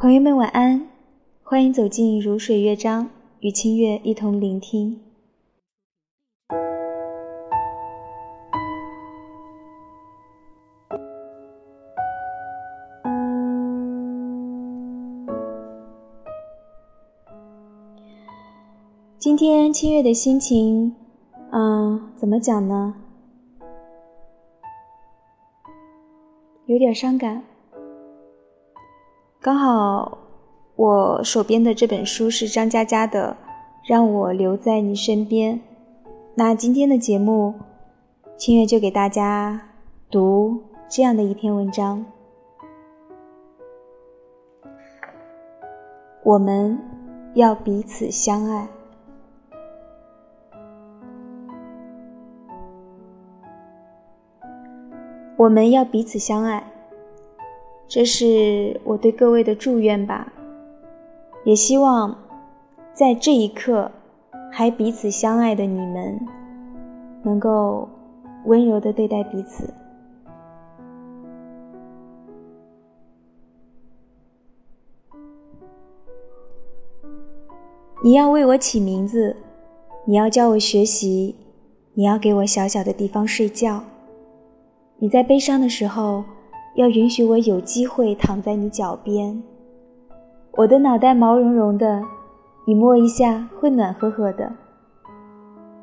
朋友们晚安，欢迎走进如水乐章，与清月一同聆听。今天清月的心情，嗯，怎么讲呢？有点伤感。刚好我手边的这本书是张嘉佳的《让我留在你身边》。那今天的节目，清月就给大家读这样的一篇文章：我们要彼此相爱，我们要彼此相爱。这是我对各位的祝愿吧，也希望在这一刻还彼此相爱的你们，能够温柔的对待彼此。你要为我起名字，你要教我学习，你要给我小小的地方睡觉。你在悲伤的时候。要允许我有机会躺在你脚边，我的脑袋毛茸茸的，你摸一下会暖和和的。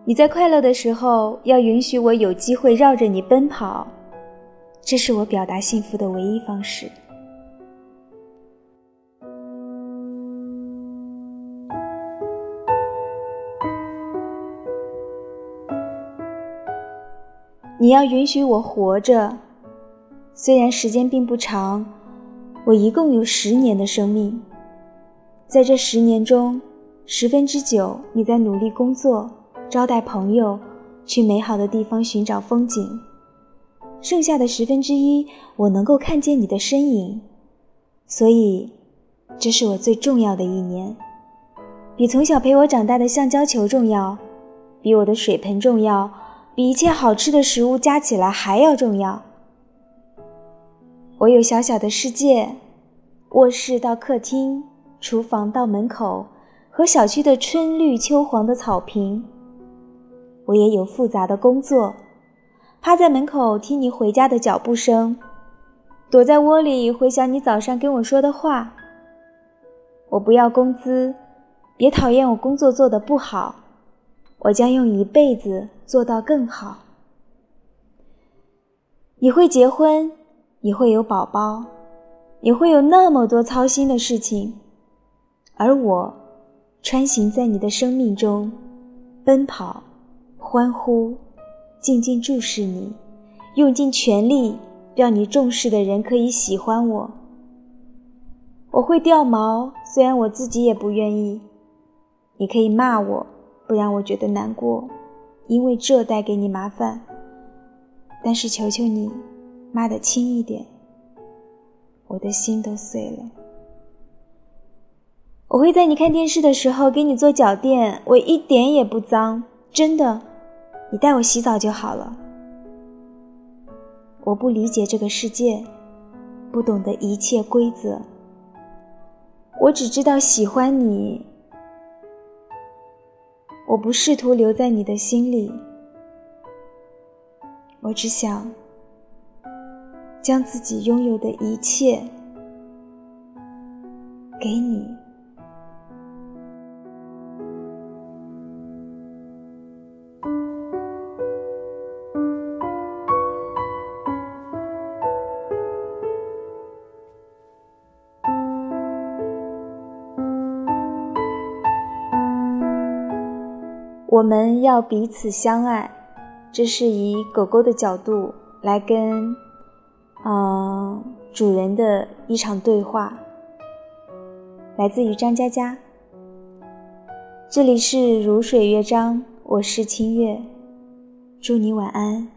你在快乐的时候，要允许我有机会绕着你奔跑，这是我表达幸福的唯一方式。你要允许我活着。虽然时间并不长，我一共有十年的生命，在这十年中，十分之九你在努力工作、招待朋友、去美好的地方寻找风景，剩下的十分之一，我能够看见你的身影，所以，这是我最重要的一年，比从小陪我长大的橡胶球重要，比我的水盆重要，比一切好吃的食物加起来还要重要。我有小小的世界，卧室到客厅，厨房到门口，和小区的春绿秋黄的草坪。我也有复杂的工作，趴在门口听你回家的脚步声，躲在窝里回想你早上跟我说的话。我不要工资，别讨厌我工作做得不好，我将用一辈子做到更好。你会结婚？你会有宝宝，你会有那么多操心的事情，而我穿行在你的生命中，奔跑、欢呼、静静注视你，用尽全力让你重视的人可以喜欢我。我会掉毛，虽然我自己也不愿意。你可以骂我，不让我觉得难过，因为这带给你麻烦。但是求求你。骂的轻一点，我的心都碎了。我会在你看电视的时候给你做脚垫，我一点也不脏，真的，你带我洗澡就好了。我不理解这个世界，不懂得一切规则，我只知道喜欢你。我不试图留在你的心里，我只想。将自己拥有的一切给你。我们要彼此相爱，这是以狗狗的角度来跟。嗯，主人的一场对话，来自于张嘉佳。这里是如水乐章，我是清月，祝你晚安。